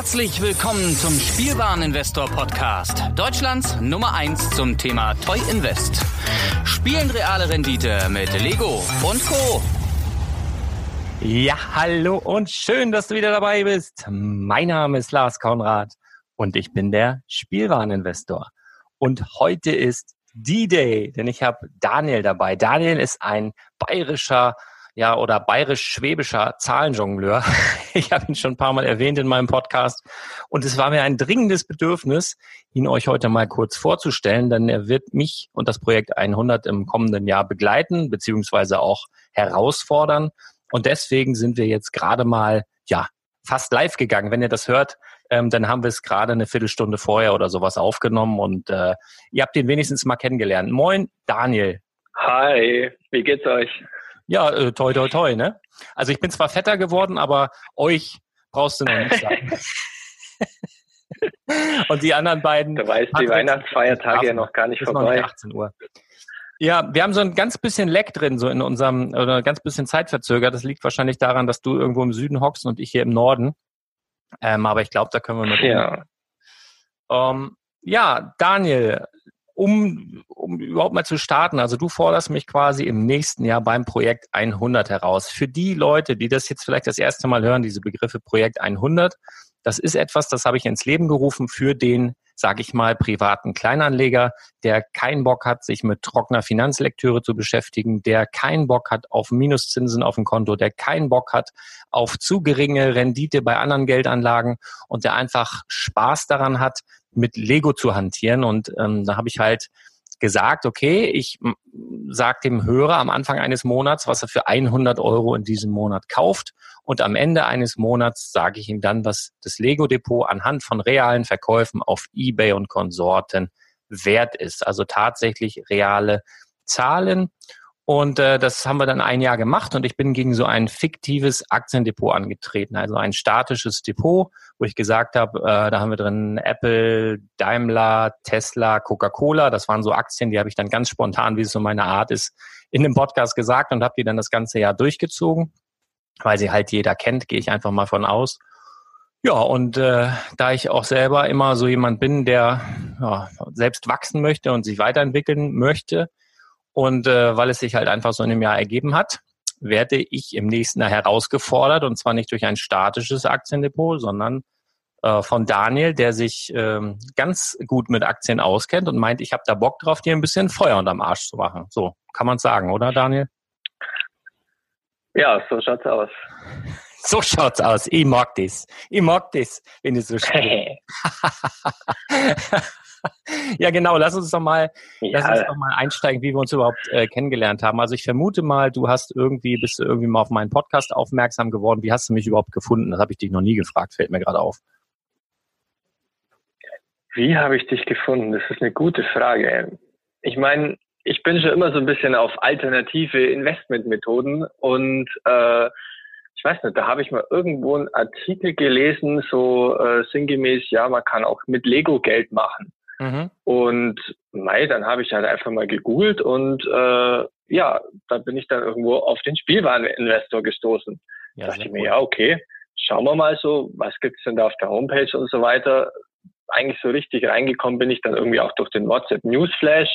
Herzlich willkommen zum Spielwareninvestor Podcast. Deutschlands Nummer 1 zum Thema Toy Invest. Spielen reale Rendite mit Lego und Co. Ja, hallo und schön, dass du wieder dabei bist. Mein Name ist Lars Konrad und ich bin der Spielwareninvestor. Und heute ist D-Day, denn ich habe Daniel dabei. Daniel ist ein bayerischer ja, oder bayerisch-schwäbischer Zahlenjongleur. Ich habe ihn schon ein paar Mal erwähnt in meinem Podcast. Und es war mir ein dringendes Bedürfnis, ihn euch heute mal kurz vorzustellen, denn er wird mich und das Projekt 100 im kommenden Jahr begleiten, beziehungsweise auch herausfordern. Und deswegen sind wir jetzt gerade mal, ja, fast live gegangen. Wenn ihr das hört, ähm, dann haben wir es gerade eine Viertelstunde vorher oder sowas aufgenommen und äh, ihr habt ihn wenigstens mal kennengelernt. Moin, Daniel. Hi, wie geht's euch? Ja, äh, toi, toi, toi, ne? Also ich bin zwar fetter geworden, aber euch brauchst du noch nicht sagen. Und die anderen beiden. Du weißt, die Weihnachtsfeiertage ja noch gar nicht vorbei. Noch 18 Uhr. Ja, wir haben so ein ganz bisschen Leck drin, so in unserem, oder ein ganz bisschen Zeitverzögert. Das liegt wahrscheinlich daran, dass du irgendwo im Süden hockst und ich hier im Norden. Ähm, aber ich glaube, da können wir mit. Ja. Um, ja, Daniel, um, um überhaupt mal zu starten, also du forderst mich quasi im nächsten Jahr beim Projekt 100 heraus. Für die Leute, die das jetzt vielleicht das erste Mal hören, diese Begriffe Projekt 100, das ist etwas, das habe ich ins Leben gerufen für den, sage ich mal, privaten Kleinanleger, der keinen Bock hat, sich mit trockener Finanzlektüre zu beschäftigen, der keinen Bock hat auf Minuszinsen auf dem Konto, der keinen Bock hat auf zu geringe Rendite bei anderen Geldanlagen und der einfach Spaß daran hat, mit Lego zu hantieren. Und ähm, da habe ich halt gesagt, okay, ich sage dem Hörer am Anfang eines Monats, was er für 100 Euro in diesem Monat kauft. Und am Ende eines Monats sage ich ihm dann, was das Lego-Depot anhand von realen Verkäufen auf eBay und Konsorten wert ist. Also tatsächlich reale Zahlen. Und äh, das haben wir dann ein Jahr gemacht und ich bin gegen so ein fiktives Aktiendepot angetreten, also ein statisches Depot, wo ich gesagt habe, äh, da haben wir drin Apple, Daimler, Tesla, Coca-Cola. Das waren so Aktien, die habe ich dann ganz spontan, wie es so meine Art ist, in dem Podcast gesagt und habe die dann das ganze Jahr durchgezogen, weil sie halt jeder kennt, gehe ich einfach mal von aus. Ja, und äh, da ich auch selber immer so jemand bin, der ja, selbst wachsen möchte und sich weiterentwickeln möchte, und äh, weil es sich halt einfach so in einem Jahr ergeben hat, werde ich im nächsten Jahr herausgefordert und zwar nicht durch ein statisches Aktiendepot, sondern äh, von Daniel, der sich ähm, ganz gut mit Aktien auskennt und meint, ich habe da Bock drauf, dir ein bisschen Feuer unterm Arsch zu machen. So kann man sagen, oder Daniel? Ja, so schaut's aus. So schaut's aus. Ich mag das. Ich mag das, wenn du so sprichst. ja, genau. Lass uns doch mal, ja. lass uns doch mal einsteigen, wie wir uns überhaupt äh, kennengelernt haben. Also ich vermute mal, du hast irgendwie, bist du irgendwie mal auf meinen Podcast aufmerksam geworden. Wie hast du mich überhaupt gefunden? Das habe ich dich noch nie gefragt, fällt mir gerade auf. Wie habe ich dich gefunden? Das ist eine gute Frage. Ich meine, ich bin schon immer so ein bisschen auf alternative Investmentmethoden und äh, ich weiß nicht, da habe ich mal irgendwo einen Artikel gelesen, so äh, sinngemäß, ja, man kann auch mit Lego Geld machen. Mhm. Und mei, dann habe ich halt einfach mal gegoogelt und äh, ja, da bin ich dann irgendwo auf den Spielwareninvestor gestoßen. Ja, da dachte ich mir, ja, okay, schauen wir mal so, was gibt's denn da auf der Homepage und so weiter. Eigentlich so richtig reingekommen bin ich dann irgendwie auch durch den WhatsApp Newsflash.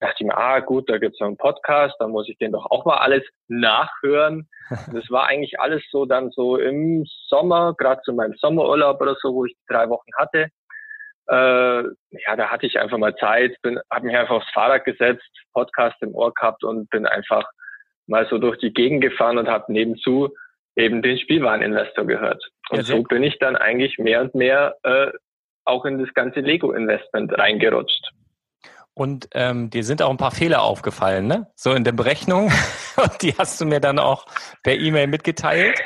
Da dachte ich mir, ah gut, da gibt's so einen Podcast, da muss ich den doch auch mal alles nachhören. das war eigentlich alles so dann so im Sommer, gerade zu meinem Sommerurlaub oder so, wo ich drei Wochen hatte äh, ja, da hatte ich einfach mal Zeit, bin, habe mich einfach aufs Fahrrad gesetzt, Podcast im Ohr gehabt und bin einfach mal so durch die Gegend gefahren und habe nebenzu eben den Spielwareninvestor gehört. Und ja, so bin ich dann eigentlich mehr und mehr äh, auch in das ganze Lego-Investment reingerutscht. Und ähm, dir sind auch ein paar Fehler aufgefallen, ne? So in der Berechnung. Und die hast du mir dann auch per E-Mail mitgeteilt.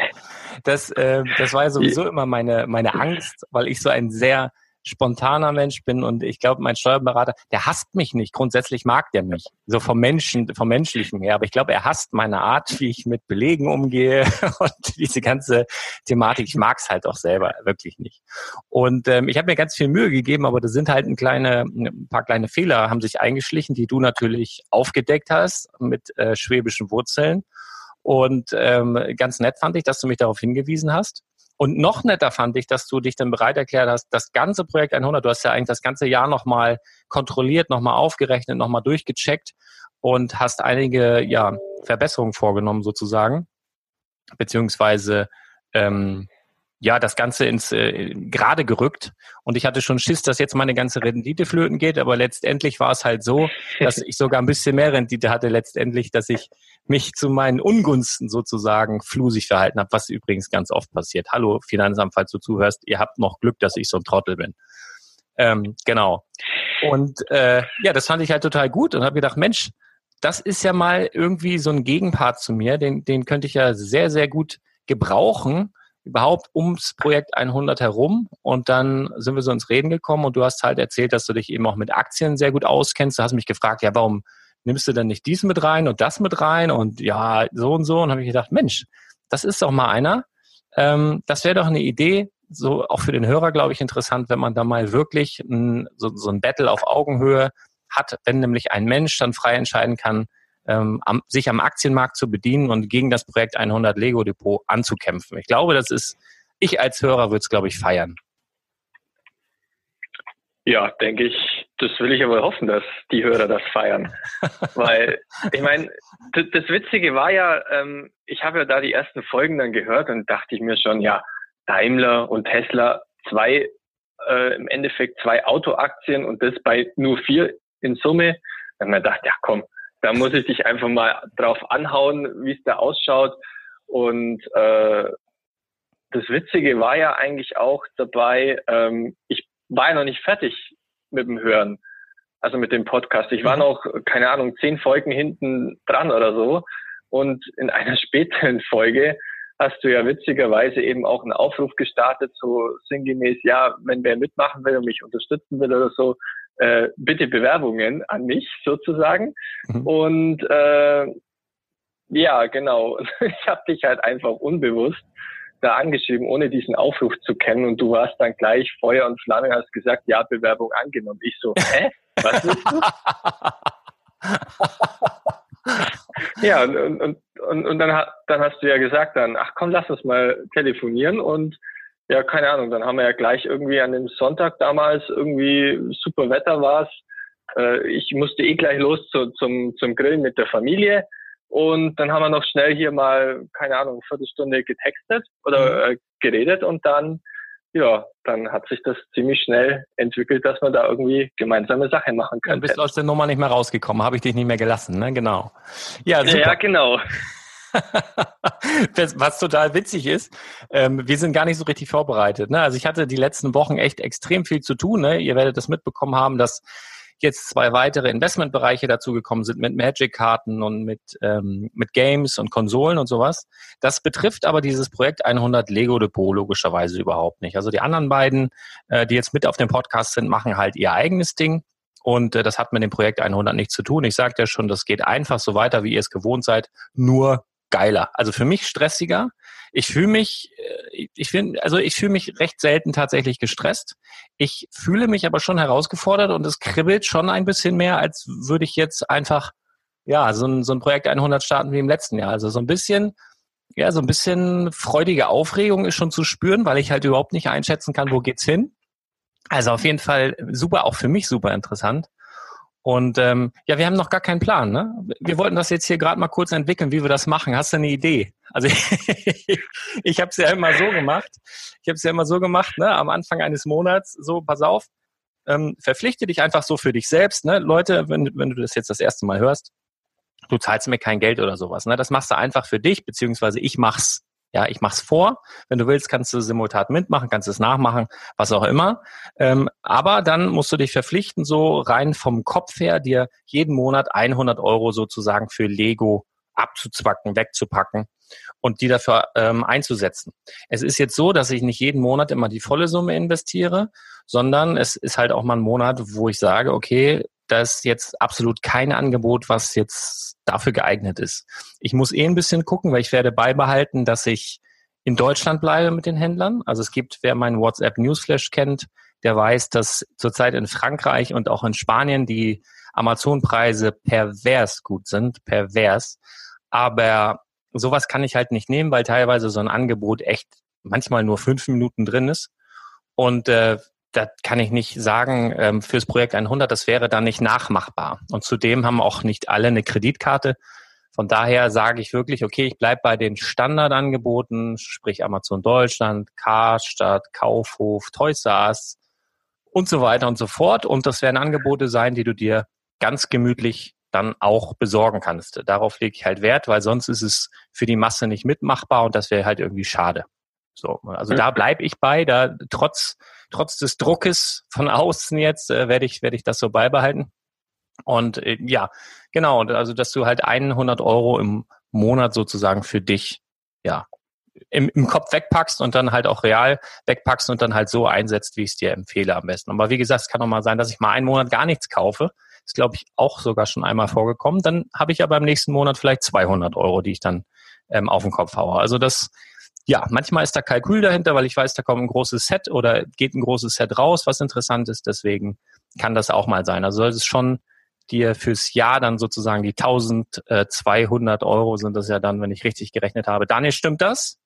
Das, äh, das war ja sowieso immer meine, meine Angst, weil ich so ein sehr spontaner Mensch bin und ich glaube, mein Steuerberater, der hasst mich nicht. Grundsätzlich mag der mich, so vom Menschen, vom Menschlichen her. Aber ich glaube, er hasst meine Art, wie ich mit Belegen umgehe und diese ganze Thematik. Ich mag es halt auch selber wirklich nicht. Und ähm, ich habe mir ganz viel Mühe gegeben, aber da sind halt ein, kleine, ein paar kleine Fehler haben sich eingeschlichen, die du natürlich aufgedeckt hast mit äh, schwäbischen Wurzeln. Und ähm, ganz nett fand ich, dass du mich darauf hingewiesen hast. Und noch netter fand ich, dass du dich dann bereit erklärt hast, das ganze Projekt 100, du hast ja eigentlich das ganze Jahr nochmal kontrolliert, nochmal aufgerechnet, nochmal durchgecheckt und hast einige ja, Verbesserungen vorgenommen sozusagen, beziehungsweise ähm, ja, das Ganze ins äh, gerade gerückt. Und ich hatte schon Schiss, dass jetzt meine ganze Rendite flöten geht, aber letztendlich war es halt so, dass ich sogar ein bisschen mehr Rendite hatte letztendlich, dass ich mich zu meinen Ungunsten sozusagen flusig verhalten habe, was übrigens ganz oft passiert. Hallo Finanzamt, falls du zuhörst, ihr habt noch Glück, dass ich so ein Trottel bin. Ähm, genau. Und äh, ja, das fand ich halt total gut und habe gedacht, Mensch, das ist ja mal irgendwie so ein Gegenpart zu mir, den, den könnte ich ja sehr, sehr gut gebrauchen überhaupt ums Projekt 100 herum und dann sind wir so ins Reden gekommen und du hast halt erzählt, dass du dich eben auch mit Aktien sehr gut auskennst. Du hast mich gefragt, ja, warum nimmst du denn nicht dies mit rein und das mit rein und ja, so und so und habe ich gedacht, Mensch, das ist doch mal einer. Ähm, das wäre doch eine Idee, so auch für den Hörer, glaube ich, interessant, wenn man da mal wirklich ein, so, so ein Battle auf Augenhöhe hat, wenn nämlich ein Mensch dann frei entscheiden kann, ähm, am, sich am Aktienmarkt zu bedienen und gegen das Projekt 100 Lego Depot anzukämpfen. Ich glaube, das ist, ich als Hörer würde es, glaube ich, feiern. Ja, denke ich, das will ich aber hoffen, dass die Hörer das feiern. Weil, ich meine, das, Witzige war ja, ähm, ich habe ja da die ersten Folgen dann gehört und dachte ich mir schon, ja, Daimler und Tesla, zwei, äh, im Endeffekt zwei Autoaktien und das bei nur vier in Summe. Dann habe ich mir gedacht, ja komm, da muss ich dich einfach mal drauf anhauen, wie es da ausschaut. Und äh, das Witzige war ja eigentlich auch dabei, ähm, ich war ja noch nicht fertig mit dem Hören, also mit dem Podcast. Ich war mhm. noch, keine Ahnung, zehn Folgen hinten dran oder so. Und in einer späteren Folge hast du ja witzigerweise eben auch einen Aufruf gestartet, so sinngemäß, ja, wenn wer mitmachen will und mich unterstützen will oder so, äh, bitte Bewerbungen an mich sozusagen. Mhm. Und äh, ja, genau. Ich habe dich halt einfach unbewusst da angeschrieben, ohne diesen Aufruf zu kennen. Und du warst dann gleich Feuer und Flamme, hast gesagt, ja, Bewerbung angenommen. Ich so, hä? Was willst du? ja, und, und, und, und dann, dann hast du ja gesagt dann, ach komm, lass uns mal telefonieren und ja, keine Ahnung, dann haben wir ja gleich irgendwie an dem Sonntag damals irgendwie super Wetter war es. Äh, ich musste eh gleich los zu, zum, zum Grillen mit der Familie. Und dann haben wir noch schnell hier mal, keine Ahnung, eine Viertelstunde getextet oder mhm. äh, geredet und dann, ja, dann hat sich das ziemlich schnell entwickelt, dass man da irgendwie gemeinsame Sachen machen kann. Du bist aus der Nummer nicht mehr rausgekommen, habe ich dich nicht mehr gelassen, ne? Genau. Ja, super. ja genau. Was total witzig ist, ähm, wir sind gar nicht so richtig vorbereitet. Ne? Also ich hatte die letzten Wochen echt extrem viel zu tun. Ne? Ihr werdet das mitbekommen haben, dass jetzt zwei weitere Investmentbereiche dazugekommen sind mit Magic-Karten und mit, ähm, mit Games und Konsolen und sowas. Das betrifft aber dieses Projekt 100 Lego Depot logischerweise überhaupt nicht. Also die anderen beiden, äh, die jetzt mit auf dem Podcast sind, machen halt ihr eigenes Ding. Und äh, das hat mit dem Projekt 100 nichts zu tun. Ich sagte ja schon, das geht einfach so weiter, wie ihr es gewohnt seid, nur geiler. Also für mich stressiger. Ich fühle mich, äh, ich finde, also ich fühle mich recht selten tatsächlich gestresst. Ich fühle mich aber schon herausgefordert und es kribbelt schon ein bisschen mehr, als würde ich jetzt einfach, ja, so ein, so ein Projekt 100 starten wie im letzten Jahr. Also so ein bisschen, ja, so ein bisschen freudige Aufregung ist schon zu spüren, weil ich halt überhaupt nicht einschätzen kann, wo geht's hin. Also auf jeden Fall super, auch für mich super interessant. Und ähm, ja, wir haben noch gar keinen Plan. Ne? Wir wollten das jetzt hier gerade mal kurz entwickeln, wie wir das machen. Hast du eine Idee? Also ich, habe es ja immer so gemacht. Ich habe es ja immer so gemacht, ne? am Anfang eines Monats, so, pass auf, ähm, verpflichte dich einfach so für dich selbst. Ne? Leute, wenn, wenn du das jetzt das erste Mal hörst, du zahlst mir kein Geld oder sowas. Ne? Das machst du einfach für dich, beziehungsweise ich mach's ja, ich mach's vor. Wenn du willst, kannst du simultan mitmachen, kannst es nachmachen, was auch immer. Ähm, aber dann musst du dich verpflichten, so rein vom Kopf her, dir jeden Monat 100 Euro sozusagen für Lego abzuzwacken, wegzupacken und die dafür ähm, einzusetzen. Es ist jetzt so, dass ich nicht jeden Monat immer die volle Summe investiere, sondern es ist halt auch mal ein Monat, wo ich sage, okay, das ist jetzt absolut kein Angebot, was jetzt dafür geeignet ist. Ich muss eh ein bisschen gucken, weil ich werde beibehalten, dass ich in Deutschland bleibe mit den Händlern. Also es gibt, wer meinen WhatsApp Newsflash kennt, der weiß, dass zurzeit in Frankreich und auch in Spanien die Amazon-Preise pervers gut sind, pervers. Aber sowas kann ich halt nicht nehmen, weil teilweise so ein Angebot echt manchmal nur fünf Minuten drin ist. Und äh, da kann ich nicht sagen, ähm, fürs Projekt 100, das wäre dann nicht nachmachbar. Und zudem haben auch nicht alle eine Kreditkarte. Von daher sage ich wirklich, okay, ich bleibe bei den Standardangeboten, sprich Amazon Deutschland, Karstadt, Kaufhof, Toys R Us und so weiter und so fort. Und das werden Angebote sein, die du dir ganz gemütlich dann auch besorgen kannst. Darauf lege ich halt Wert, weil sonst ist es für die Masse nicht mitmachbar und das wäre halt irgendwie schade. So, also da bleibe ich bei, da trotz trotz des Druckes von außen jetzt äh, werde ich werde ich das so beibehalten. Und äh, ja, genau, also dass du halt 100 Euro im Monat sozusagen für dich ja im, im Kopf wegpackst und dann halt auch real wegpackst und dann halt so einsetzt, wie ich es dir empfehle am besten. Aber wie gesagt, es kann auch mal sein, dass ich mal einen Monat gar nichts kaufe. Ist, glaube ich, auch sogar schon einmal vorgekommen. Dann habe ich aber im nächsten Monat vielleicht 200 Euro, die ich dann ähm, auf den Kopf haue. Also das, ja, manchmal ist da Kalkül dahinter, weil ich weiß, da kommt ein großes Set oder geht ein großes Set raus, was interessant ist. Deswegen kann das auch mal sein. Also soll es schon dir fürs Jahr dann sozusagen die 1200 Euro sind das ja dann, wenn ich richtig gerechnet habe. Daniel, stimmt das?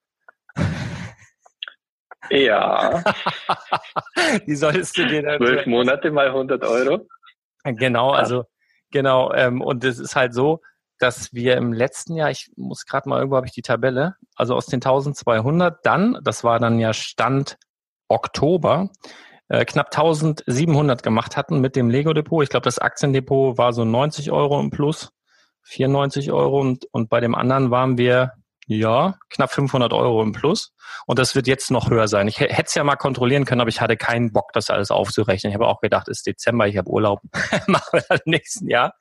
Ja. Wie solltest du dir dann... Zwölf Monate mal 100 Euro. Genau, also genau. Ähm, und es ist halt so, dass wir im letzten Jahr, ich muss gerade mal irgendwo habe ich die Tabelle, also aus den 1200 dann, das war dann ja Stand Oktober, äh, knapp 1700 gemacht hatten mit dem Lego Depot. Ich glaube, das Aktiendepot war so 90 Euro im Plus, 94 Euro und, und bei dem anderen waren wir ja, knapp 500 Euro im Plus. Und das wird jetzt noch höher sein. Ich hätte es ja mal kontrollieren können, aber ich hatte keinen Bock, das alles aufzurechnen. Ich habe auch gedacht, es ist Dezember, ich habe Urlaub, machen wir dann im nächsten Jahr.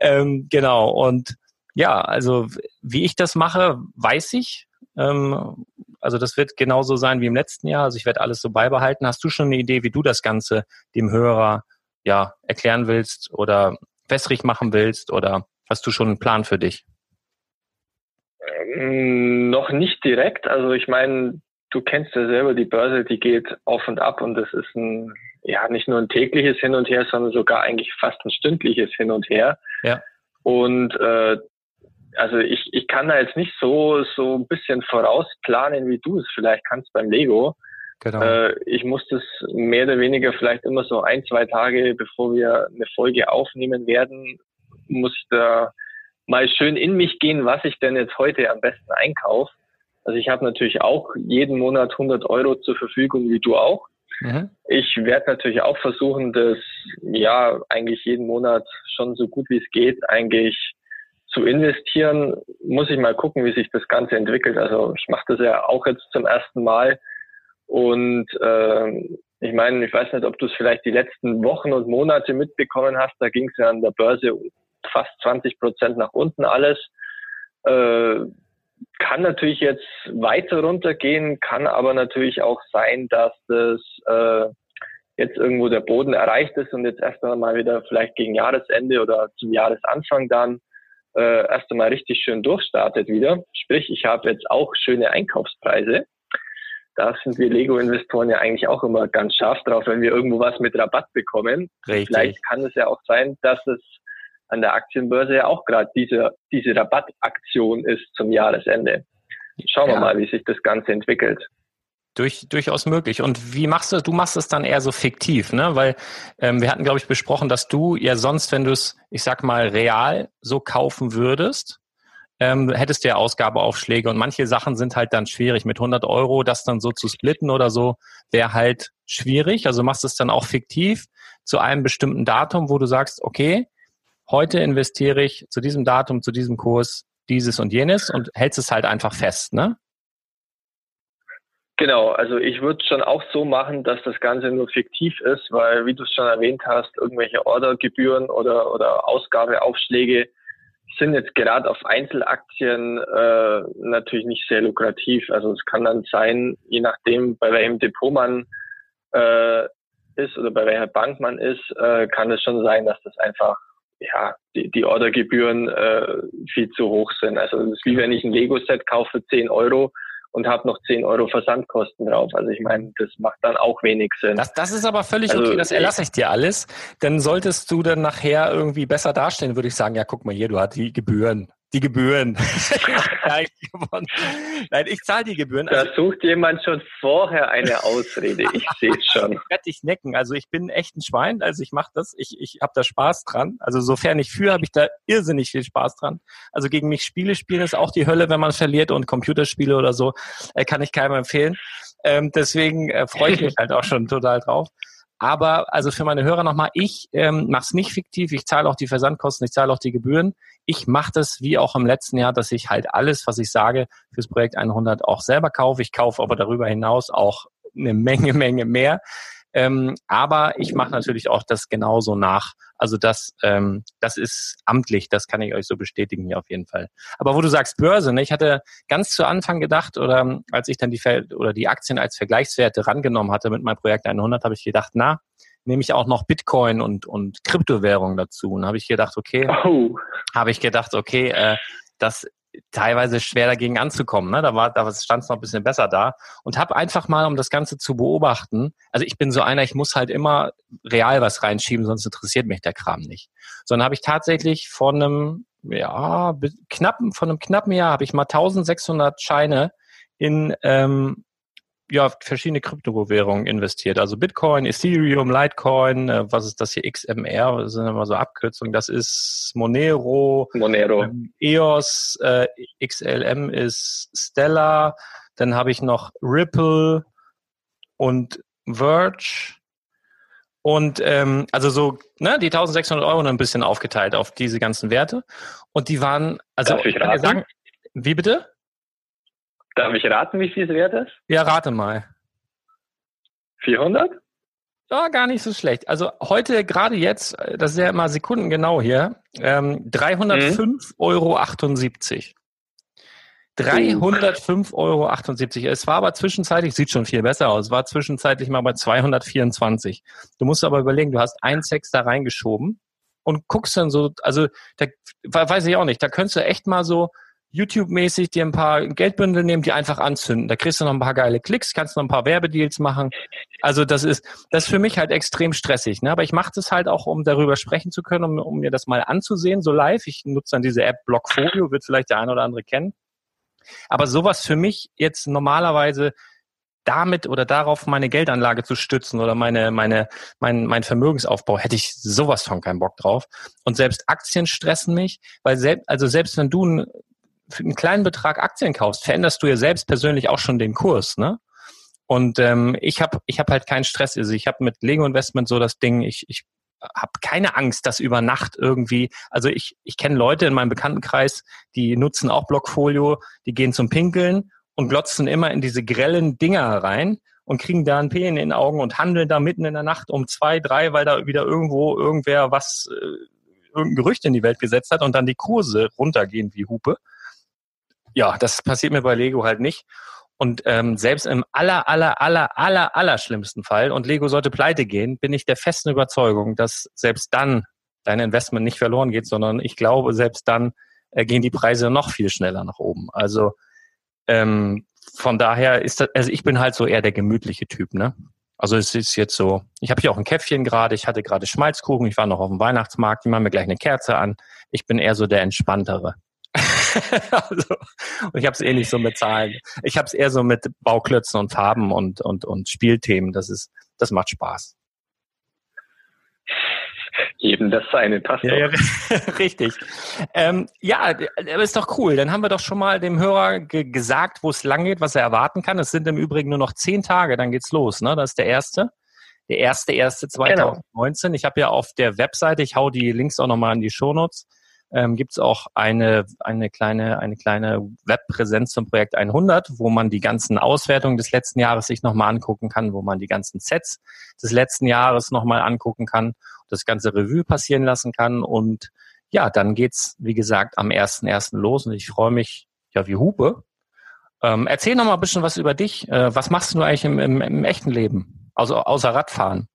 Ähm, genau. Und ja, also wie ich das mache, weiß ich. Ähm, also das wird genauso sein wie im letzten Jahr. Also ich werde alles so beibehalten. Hast du schon eine Idee, wie du das Ganze dem Hörer ja erklären willst oder wässrig machen willst? Oder hast du schon einen Plan für dich? Ähm, noch nicht direkt. Also ich meine, du kennst ja selber die Börse, die geht auf und ab und das ist ein, ja, nicht nur ein tägliches Hin und Her, sondern sogar eigentlich fast ein stündliches Hin und Her. Ja. Und äh, also ich, ich kann da jetzt nicht so, so ein bisschen vorausplanen, wie du es vielleicht kannst beim Lego. Genau. Äh, ich muss das mehr oder weniger vielleicht immer so ein, zwei Tage, bevor wir eine Folge aufnehmen werden, muss ich da mal schön in mich gehen, was ich denn jetzt heute am besten einkaufe. Also ich habe natürlich auch jeden Monat 100 Euro zur Verfügung, wie du auch. Mhm. Ich werde natürlich auch versuchen, das ja eigentlich jeden Monat schon so gut wie es geht eigentlich zu investieren. Muss ich mal gucken, wie sich das Ganze entwickelt. Also ich mache das ja auch jetzt zum ersten Mal und äh, ich meine, ich weiß nicht, ob du es vielleicht die letzten Wochen und Monate mitbekommen hast. Da ging es ja an der Börse fast 20 Prozent nach unten alles. Äh, kann natürlich jetzt weiter runtergehen, kann aber natürlich auch sein, dass das äh, jetzt irgendwo der Boden erreicht ist und jetzt erst einmal wieder vielleicht gegen Jahresende oder zum Jahresanfang dann äh, erst einmal richtig schön durchstartet wieder. Sprich, ich habe jetzt auch schöne Einkaufspreise. Da sind wir Lego-Investoren ja eigentlich auch immer ganz scharf drauf, wenn wir irgendwo was mit Rabatt bekommen. Richtig. Vielleicht kann es ja auch sein, dass es an der Aktienbörse ja auch gerade diese, diese Rabattaktion ist zum Jahresende. Schauen ja. wir mal, wie sich das Ganze entwickelt. Durch, durchaus möglich. Und wie machst du, du machst es dann eher so fiktiv, ne? Weil ähm, wir hatten, glaube ich, besprochen, dass du ja sonst, wenn du es, ich sag mal, real so kaufen würdest, ähm, hättest du ja Ausgabeaufschläge und manche Sachen sind halt dann schwierig. Mit 100 Euro das dann so zu splitten oder so, wäre halt schwierig. Also machst du es dann auch fiktiv zu einem bestimmten Datum, wo du sagst, okay, heute investiere ich zu diesem Datum, zu diesem Kurs dieses und jenes und hältst es halt einfach fest, ne? Genau, also ich würde schon auch so machen, dass das Ganze nur fiktiv ist, weil, wie du es schon erwähnt hast, irgendwelche Ordergebühren oder, oder Ausgabeaufschläge sind jetzt gerade auf Einzelaktien äh, natürlich nicht sehr lukrativ. Also es kann dann sein, je nachdem, bei welchem Depot man äh, ist oder bei welcher Bank man ist, äh, kann es schon sein, dass das einfach ja, die, die Ordergebühren äh, viel zu hoch sind. Also das ist wie wenn ich ein Lego-Set kaufe für 10 Euro und habe noch 10 Euro Versandkosten drauf. Also ich meine, das macht dann auch wenig Sinn. Das, das ist aber völlig also, okay, das erlasse ich dir alles. Dann solltest du dann nachher irgendwie besser dastehen, würde ich sagen, ja, guck mal hier, du hast die Gebühren. Die Gebühren. Nein, ich zahle die Gebühren. Da also, sucht jemand schon vorher eine Ausrede. Ich sehe es schon. Ich werde dich necken. Also ich bin echt ein Schwein. Also ich mache das. Ich, ich habe da Spaß dran. Also sofern ich führe, habe ich da irrsinnig viel Spaß dran. Also gegen mich Spiele spielen ist auch die Hölle, wenn man verliert. Und Computerspiele oder so äh, kann ich keinem empfehlen. Ähm, deswegen äh, freue ich mich halt auch schon total drauf. Aber also für meine Hörer nochmal, ich ähm, mache es nicht fiktiv, ich zahle auch die Versandkosten, ich zahle auch die Gebühren. Ich mache das wie auch im letzten Jahr, dass ich halt alles, was ich sage, fürs Projekt 100 auch selber kaufe. Ich kaufe aber darüber hinaus auch eine Menge, Menge mehr. Ähm, aber ich mache natürlich auch das genauso nach. Also das, ähm, das ist amtlich, das kann ich euch so bestätigen hier auf jeden Fall. Aber wo du sagst Börse, ne, ich hatte ganz zu Anfang gedacht, oder als ich dann die Fel oder die Aktien als Vergleichswerte rangenommen hatte mit meinem Projekt 100, habe ich gedacht, na, nehme ich auch noch Bitcoin und und Kryptowährung dazu. Und habe ich gedacht, okay, oh. habe ich gedacht, okay, äh, das teilweise schwer dagegen anzukommen. Ne? Da war, da stand es noch ein bisschen besser da und habe einfach mal, um das Ganze zu beobachten. Also ich bin so einer, ich muss halt immer real was reinschieben, sonst interessiert mich der Kram nicht. Sondern habe ich tatsächlich von einem ja knappen von einem knappen Jahr habe ich mal 1600 Scheine in ähm, ja, verschiedene Kryptowährungen investiert. Also Bitcoin, Ethereum, Litecoin, äh, was ist das hier? XMR, das sind immer so Abkürzungen. Das ist Monero, Monero. Ähm, EOS, äh, XLM ist Stellar. Dann habe ich noch Ripple und Verge. Und ähm, also so, ne, die 1600 Euro ein bisschen aufgeteilt auf diese ganzen Werte. Und die waren, also Darf ich raten? Sagen, wie bitte? Darf ich raten, wie viel es wert ist? Ja, rate mal. 400? Ja, gar nicht so schlecht. Also heute, gerade jetzt, das ist ja immer sekundengenau hier, ähm, 305,78 mhm. Euro. 305,78 Euro. Es war aber zwischenzeitlich, sieht schon viel besser aus, war zwischenzeitlich mal bei 224. Du musst aber überlegen, du hast einen Sex da reingeschoben und guckst dann so, also da weiß ich auch nicht, da könntest du echt mal so YouTube-mäßig dir ein paar Geldbündel nehmen, die einfach anzünden. Da kriegst du noch ein paar geile Klicks, kannst noch ein paar Werbedeals machen. Also das ist, das ist für mich halt extrem stressig. Ne? Aber ich mache das halt auch, um darüber sprechen zu können, um, um mir das mal anzusehen, so live. Ich nutze dann diese App Blockfolio, wird vielleicht der eine oder andere kennen. Aber sowas für mich jetzt normalerweise damit oder darauf meine Geldanlage zu stützen oder meine, meine, mein, mein Vermögensaufbau, hätte ich sowas von keinen Bock drauf. Und selbst Aktien stressen mich, weil selbst, also selbst wenn du ein für einen kleinen Betrag Aktien kaufst, veränderst du ja selbst persönlich auch schon den Kurs, ne? Und ähm, ich habe ich hab halt keinen Stress. Also ich habe mit Lego Investment so das Ding, ich, ich habe keine Angst, dass über Nacht irgendwie, also ich, ich kenne Leute in meinem Bekanntenkreis, die nutzen auch Blockfolio, die gehen zum Pinkeln und glotzen immer in diese grellen Dinger rein und kriegen da ein P in den Augen und handeln da mitten in der Nacht um zwei, drei, weil da wieder irgendwo irgendwer was, äh, irgendein Gerücht in die Welt gesetzt hat und dann die Kurse runtergehen wie Hupe ja, das passiert mir bei Lego halt nicht. Und ähm, selbst im aller, aller, aller, aller, aller schlimmsten Fall und Lego sollte pleite gehen, bin ich der festen Überzeugung, dass selbst dann dein Investment nicht verloren geht, sondern ich glaube, selbst dann äh, gehen die Preise noch viel schneller nach oben. Also ähm, von daher ist das, also ich bin halt so eher der gemütliche Typ, ne? Also es ist jetzt so, ich habe hier auch ein Käffchen gerade, ich hatte gerade Schmalzkuchen, ich war noch auf dem Weihnachtsmarkt, die machen mir gleich eine Kerze an. Ich bin eher so der entspanntere. also, und ich habe es eh nicht so mit Zahlen. Ich habe es eher so mit Bauklötzen und Farben und, und, und Spielthemen. Das ist, das macht Spaß. Jedem das seine passt. Ja, ja, richtig. Ähm, ja, ist doch cool. Dann haben wir doch schon mal dem Hörer ge gesagt, wo es lang geht, was er erwarten kann. Es sind im Übrigen nur noch zehn Tage, dann geht's los. Ne? Das ist der erste. Der erste, erste 2019. Genau. Ich habe ja auf der Webseite, ich hau die Links auch nochmal in die Shownotes, ähm, gibt es auch eine, eine kleine, eine kleine Webpräsenz zum Projekt 100, wo man die ganzen Auswertungen des letzten Jahres sich nochmal angucken kann, wo man die ganzen Sets des letzten Jahres nochmal angucken kann, das ganze Revue passieren lassen kann und ja, dann geht's, wie gesagt, am 1.1. los und ich freue mich, ja, wie Hupe. Ähm, erzähl noch mal ein bisschen was über dich. Äh, was machst du eigentlich im, im, im echten Leben? Also außer Radfahren.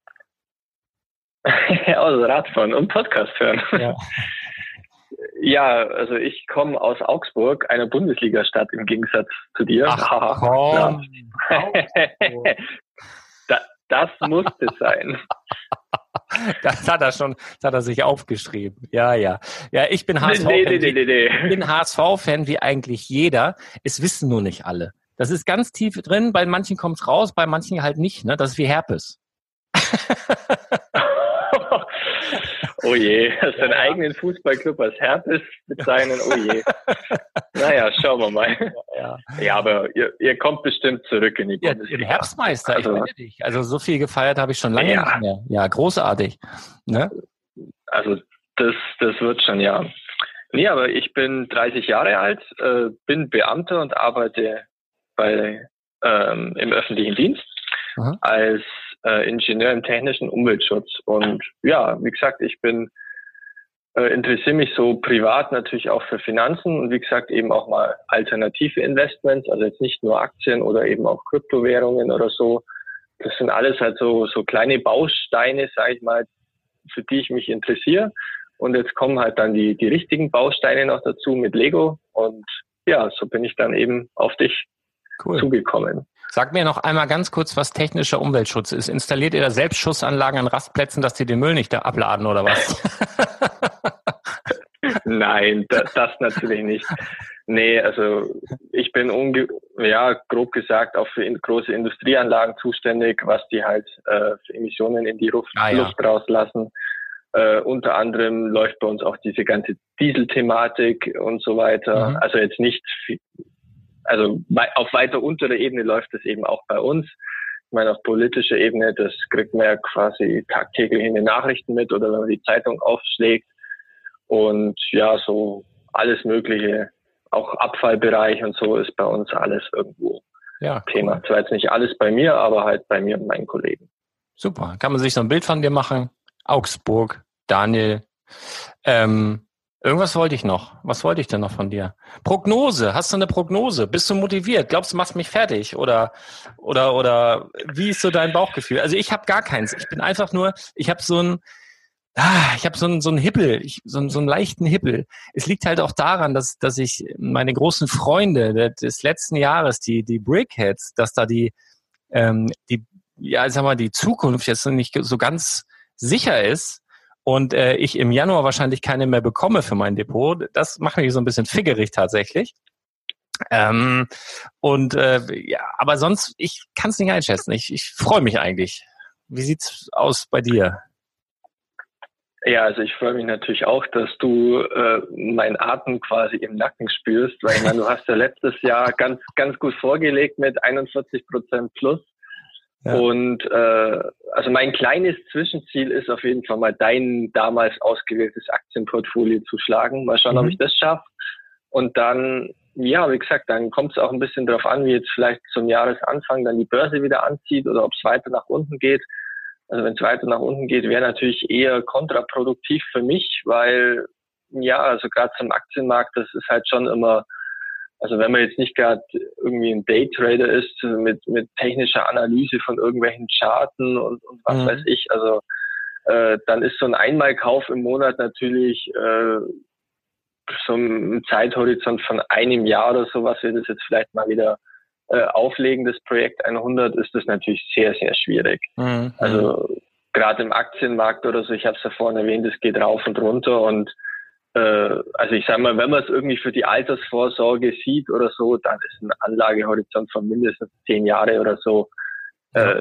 außer Radfahren und Podcast hören. Ja. Ja, also ich komme aus Augsburg, einer Bundesliga-Stadt im Gegensatz zu dir. Ach, komm. da, das musste sein. Das hat er schon, das hat er sich aufgeschrieben. Ja, ja. Ja, ich bin HSV-Fan. Nee, nee, nee, Ich bin HSV-Fan wie eigentlich jeder. Es wissen nur nicht alle. Das ist ganz tief drin. Bei manchen kommt es raus, bei manchen halt nicht. Ne? Das ist wie Herpes. Oh je, hast deinen ja. eigenen Fußballclub als Herpes bezeichnen, oh je. naja, schauen wir mal. Ja, ja aber ihr, ihr, kommt bestimmt zurück in die ja, Bundesliga. Herbstmeister, also, ich bitte dich. Also so viel gefeiert habe ich schon lange ja. nicht mehr. Ja, großartig. Ne? Also das, das wird schon, ja. Nee, aber ich bin 30 Jahre alt, äh, bin Beamter und arbeite bei, ähm, im öffentlichen Dienst Aha. als äh, Ingenieur im technischen Umweltschutz. Und ja, wie gesagt, ich bin äh, interessiere mich so privat natürlich auch für Finanzen und wie gesagt eben auch mal alternative Investments, also jetzt nicht nur Aktien oder eben auch Kryptowährungen oder so. Das sind alles halt so, so kleine Bausteine, sage ich mal, für die ich mich interessiere. Und jetzt kommen halt dann die, die richtigen Bausteine noch dazu mit Lego. Und ja, so bin ich dann eben auf dich cool. zugekommen. Sag mir noch einmal ganz kurz, was technischer Umweltschutz ist. Installiert ihr da Selbstschussanlagen an Rastplätzen, dass die den Müll nicht da abladen oder was? Nein, das, das natürlich nicht. Nee, also ich bin unge ja, grob gesagt auch für in große Industrieanlagen zuständig, was die halt äh, für Emissionen in die Luft, ah, ja. Luft rauslassen. Äh, unter anderem läuft bei uns auch diese ganze Dieselthematik und so weiter. Mhm. Also jetzt nicht also auf weiter unterer Ebene läuft das eben auch bei uns. Ich meine, auf politischer Ebene, das kriegt man ja quasi tagtäglich in den Nachrichten mit oder wenn man die Zeitung aufschlägt. Und ja, so alles Mögliche, auch Abfallbereich und so ist bei uns alles irgendwo ja, Thema. Cool. Zwar jetzt nicht alles bei mir, aber halt bei mir und meinen Kollegen. Super. Kann man sich so ein Bild von dir machen? Augsburg, Daniel. Ähm, Irgendwas wollte ich noch. Was wollte ich denn noch von dir? Prognose. Hast du eine Prognose? Bist du motiviert? Glaubst du, machst mich fertig? Oder, oder, oder wie ist so dein Bauchgefühl? Also ich habe gar keins. Ich bin einfach nur, ich habe so ein, ah, ich habe so einen so einen Hippel, ich, so, so einen leichten Hippel. Es liegt halt auch daran, dass, dass ich meine großen Freunde des letzten Jahres, die, die Brickheads, dass da die, ähm, die, ja, sag mal, die Zukunft jetzt nicht so ganz sicher ist und äh, ich im Januar wahrscheinlich keine mehr bekomme für mein Depot, das macht mich so ein bisschen figgerig tatsächlich. Ähm, und äh, ja, aber sonst, ich kann es nicht einschätzen. Ich, ich freue mich eigentlich. Wie sieht's aus bei dir? Ja, also ich freue mich natürlich auch, dass du äh, meinen Atem quasi im Nacken spürst, weil ich meine, du hast ja letztes Jahr ganz, ganz gut vorgelegt mit 41 Prozent plus. Und äh, also mein kleines Zwischenziel ist auf jeden Fall mal dein damals ausgewähltes Aktienportfolio zu schlagen. Mal schauen, mhm. ob ich das schaffe. Und dann, ja, wie gesagt, dann kommt es auch ein bisschen darauf an, wie jetzt vielleicht zum Jahresanfang dann die Börse wieder anzieht oder ob es weiter nach unten geht. Also wenn es weiter nach unten geht, wäre natürlich eher kontraproduktiv für mich, weil ja, also gerade zum Aktienmarkt, das ist halt schon immer also wenn man jetzt nicht gerade irgendwie ein Daytrader ist mit, mit technischer Analyse von irgendwelchen Charten und, und was mhm. weiß ich, also äh, dann ist so ein Einmalkauf im Monat natürlich äh, so ein Zeithorizont von einem Jahr oder so, was wir das jetzt vielleicht mal wieder äh, auflegen, das Projekt 100, ist das natürlich sehr, sehr schwierig. Mhm. Also gerade im Aktienmarkt oder so, ich habe es ja vorhin erwähnt, es geht rauf und runter und also ich sage mal, wenn man es irgendwie für die Altersvorsorge sieht oder so, dann ist ein Anlagehorizont von mindestens zehn Jahre oder so äh,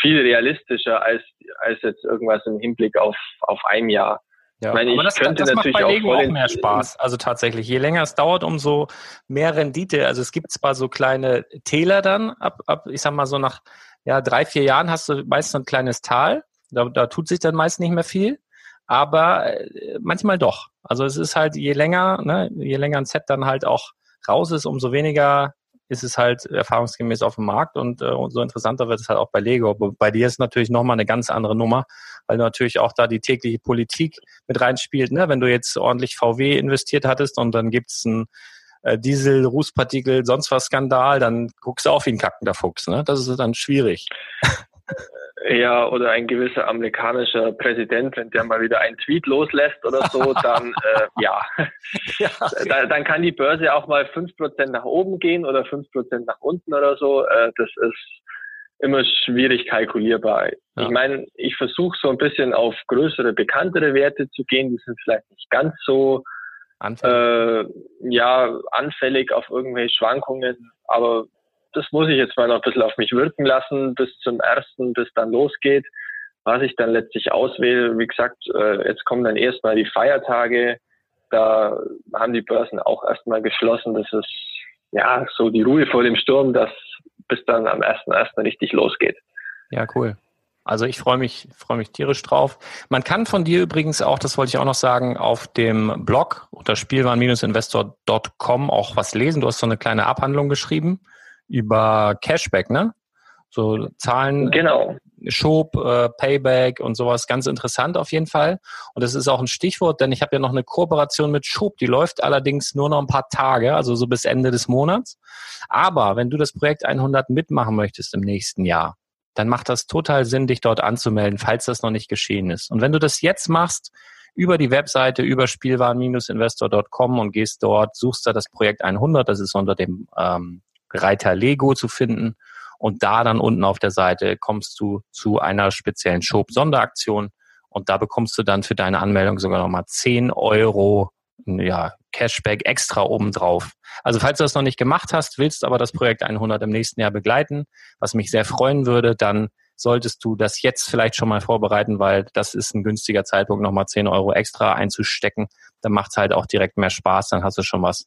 viel realistischer als, als jetzt irgendwas im Hinblick auf, auf ein Jahr. Ja, ich meine, aber das, könnte das natürlich macht bei Lego auch, auch mehr Spaß. Also tatsächlich, je länger es dauert, umso mehr Rendite. Also es gibt zwar so kleine Täler dann, ab, ab ich sag mal so nach ja, drei, vier Jahren hast du meist so ein kleines Tal. Da, da tut sich dann meist nicht mehr viel aber äh, manchmal doch. Also es ist halt, je länger, ne, je länger ein Set dann halt auch raus ist, umso weniger ist es halt erfahrungsgemäß auf dem Markt und äh, umso interessanter wird es halt auch bei Lego. Bei dir ist natürlich nochmal eine ganz andere Nummer, weil natürlich auch da die tägliche Politik mit reinspielt. Ne? Wenn du jetzt ordentlich VW investiert hattest und dann gibt's ein äh, Diesel, Rußpartikel, sonst was Skandal, dann guckst du auch wie ein kackender Fuchs. Ne? Das ist dann schwierig. Ja, oder ein gewisser amerikanischer Präsident, wenn der mal wieder einen Tweet loslässt oder so, dann äh, ja, ja da, dann kann die Börse auch mal fünf Prozent nach oben gehen oder fünf Prozent nach unten oder so. Äh, das ist immer schwierig kalkulierbar. Ja. Ich meine, ich versuche so ein bisschen auf größere, bekanntere Werte zu gehen. Die sind vielleicht nicht ganz so anfällig. Äh, ja, anfällig auf irgendwelche Schwankungen. Aber das muss ich jetzt mal noch ein bisschen auf mich wirken lassen bis zum ersten, bis dann losgeht. Was ich dann letztlich auswähle, wie gesagt, äh, jetzt kommen dann erstmal die Feiertage. Da haben die Börsen auch erstmal geschlossen. Das ist ja so die Ruhe vor dem Sturm, dass bis dann am 1.1. richtig losgeht. Ja, cool. Also ich freue mich, freue mich tierisch drauf. Man kann von dir übrigens auch, das wollte ich auch noch sagen, auf dem Blog unter spielwaren-investor.com auch was lesen. Du hast so eine kleine Abhandlung geschrieben über Cashback, ne? So Zahlen, genau. Schob, äh, Payback und sowas. Ganz interessant auf jeden Fall. Und das ist auch ein Stichwort, denn ich habe ja noch eine Kooperation mit Schob. Die läuft allerdings nur noch ein paar Tage, also so bis Ende des Monats. Aber wenn du das Projekt 100 mitmachen möchtest im nächsten Jahr, dann macht das total Sinn, dich dort anzumelden, falls das noch nicht geschehen ist. Und wenn du das jetzt machst, über die Webseite, über spielwaren-investor.com und gehst dort, suchst da das Projekt 100, das ist unter dem ähm, Reiter Lego zu finden. Und da dann unten auf der Seite kommst du zu einer speziellen Schob-Sonderaktion und da bekommst du dann für deine Anmeldung sogar nochmal 10 Euro ja, Cashback extra obendrauf. Also falls du das noch nicht gemacht hast, willst aber das Projekt 100 im nächsten Jahr begleiten, was mich sehr freuen würde, dann solltest du das jetzt vielleicht schon mal vorbereiten, weil das ist ein günstiger Zeitpunkt, nochmal 10 Euro extra einzustecken. Dann macht es halt auch direkt mehr Spaß, dann hast du schon was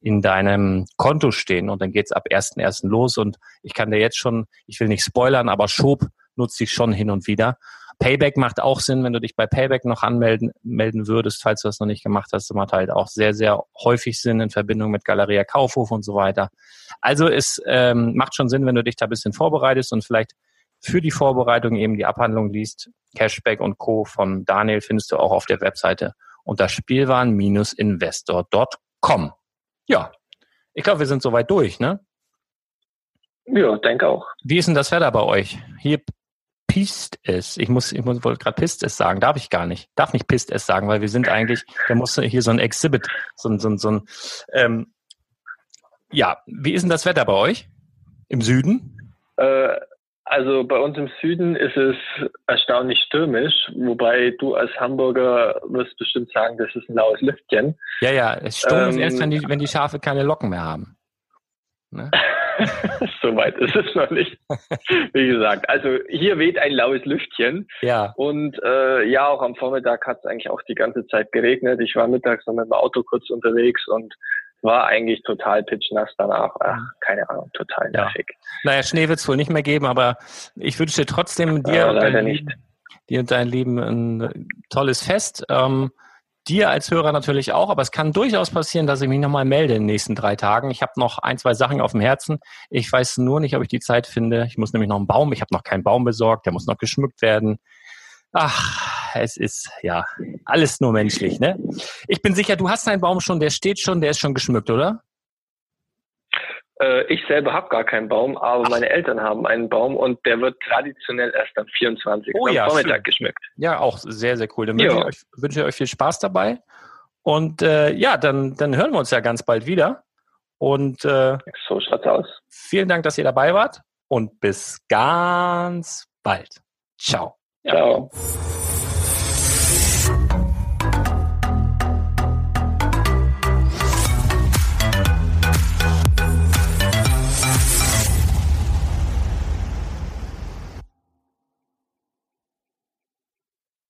in deinem Konto stehen und dann geht's ab 1.1. los und ich kann dir jetzt schon, ich will nicht spoilern, aber Schob nutze ich schon hin und wieder Payback macht auch Sinn, wenn du dich bei Payback noch anmelden melden würdest, falls du das noch nicht gemacht hast. Das macht halt auch sehr, sehr häufig Sinn in Verbindung mit Galeria Kaufhof und so weiter. Also es ähm, macht schon Sinn, wenn du dich da ein bisschen vorbereitest und vielleicht für die Vorbereitung eben die Abhandlung liest. Cashback und Co. von Daniel findest du auch auf der Webseite unter spielwaren-investor.com. Ja, ich glaube, wir sind soweit durch, ne? Ja, denke auch. Wie ist denn das Wetter bei euch? Hier Pist es. Ich muss, ich muss, wollte gerade Pist es sagen, darf ich gar nicht. Darf nicht Pist es sagen, weil wir sind eigentlich, da muss hier so ein Exhibit, so ein, so ein, so ein ähm, ja, wie ist denn das Wetter bei euch? Im Süden? Äh, also bei uns im Süden ist es erstaunlich stürmisch, wobei du als Hamburger wirst bestimmt sagen, das ist ein laues Lüftchen. Ja, ja, es stürmt ähm, erst, wenn die, wenn die Schafe keine Locken mehr haben. Ne? so weit ist es noch nicht. Wie gesagt, also hier weht ein laues Lüftchen. Ja. Und äh, ja, auch am Vormittag hat es eigentlich auch die ganze Zeit geregnet. Ich war mittags noch mit dem Auto kurz unterwegs und war eigentlich total pitchnass danach. Ach, keine Ahnung, total nervig. Ja. Naja, Schnee wird es wohl nicht mehr geben, aber ich wünsche dir trotzdem dir, äh, leider nicht. dir und dein Lieben ein tolles Fest. Ähm, dir als Hörer natürlich auch, aber es kann durchaus passieren, dass ich mich nochmal melde in den nächsten drei Tagen. Ich habe noch ein, zwei Sachen auf dem Herzen. Ich weiß nur nicht, ob ich die Zeit finde. Ich muss nämlich noch einen Baum, ich habe noch keinen Baum besorgt, der muss noch geschmückt werden. Ach, es ist ja alles nur menschlich, ne? Ich bin sicher, du hast einen Baum schon, der steht schon, der ist schon geschmückt, oder? Äh, ich selber habe gar keinen Baum, aber Ach. meine Eltern haben einen Baum und der wird traditionell erst am 24. Oh, am ja, Vormittag schön. geschmückt. Ja, auch sehr, sehr cool. Dann wünsche ich, euch, wünsche ich euch viel Spaß dabei. Und äh, ja, dann, dann hören wir uns ja ganz bald wieder. Und äh, so schaut's aus. Vielen Dank, dass ihr dabei wart und bis ganz bald. Ciao. Ciao.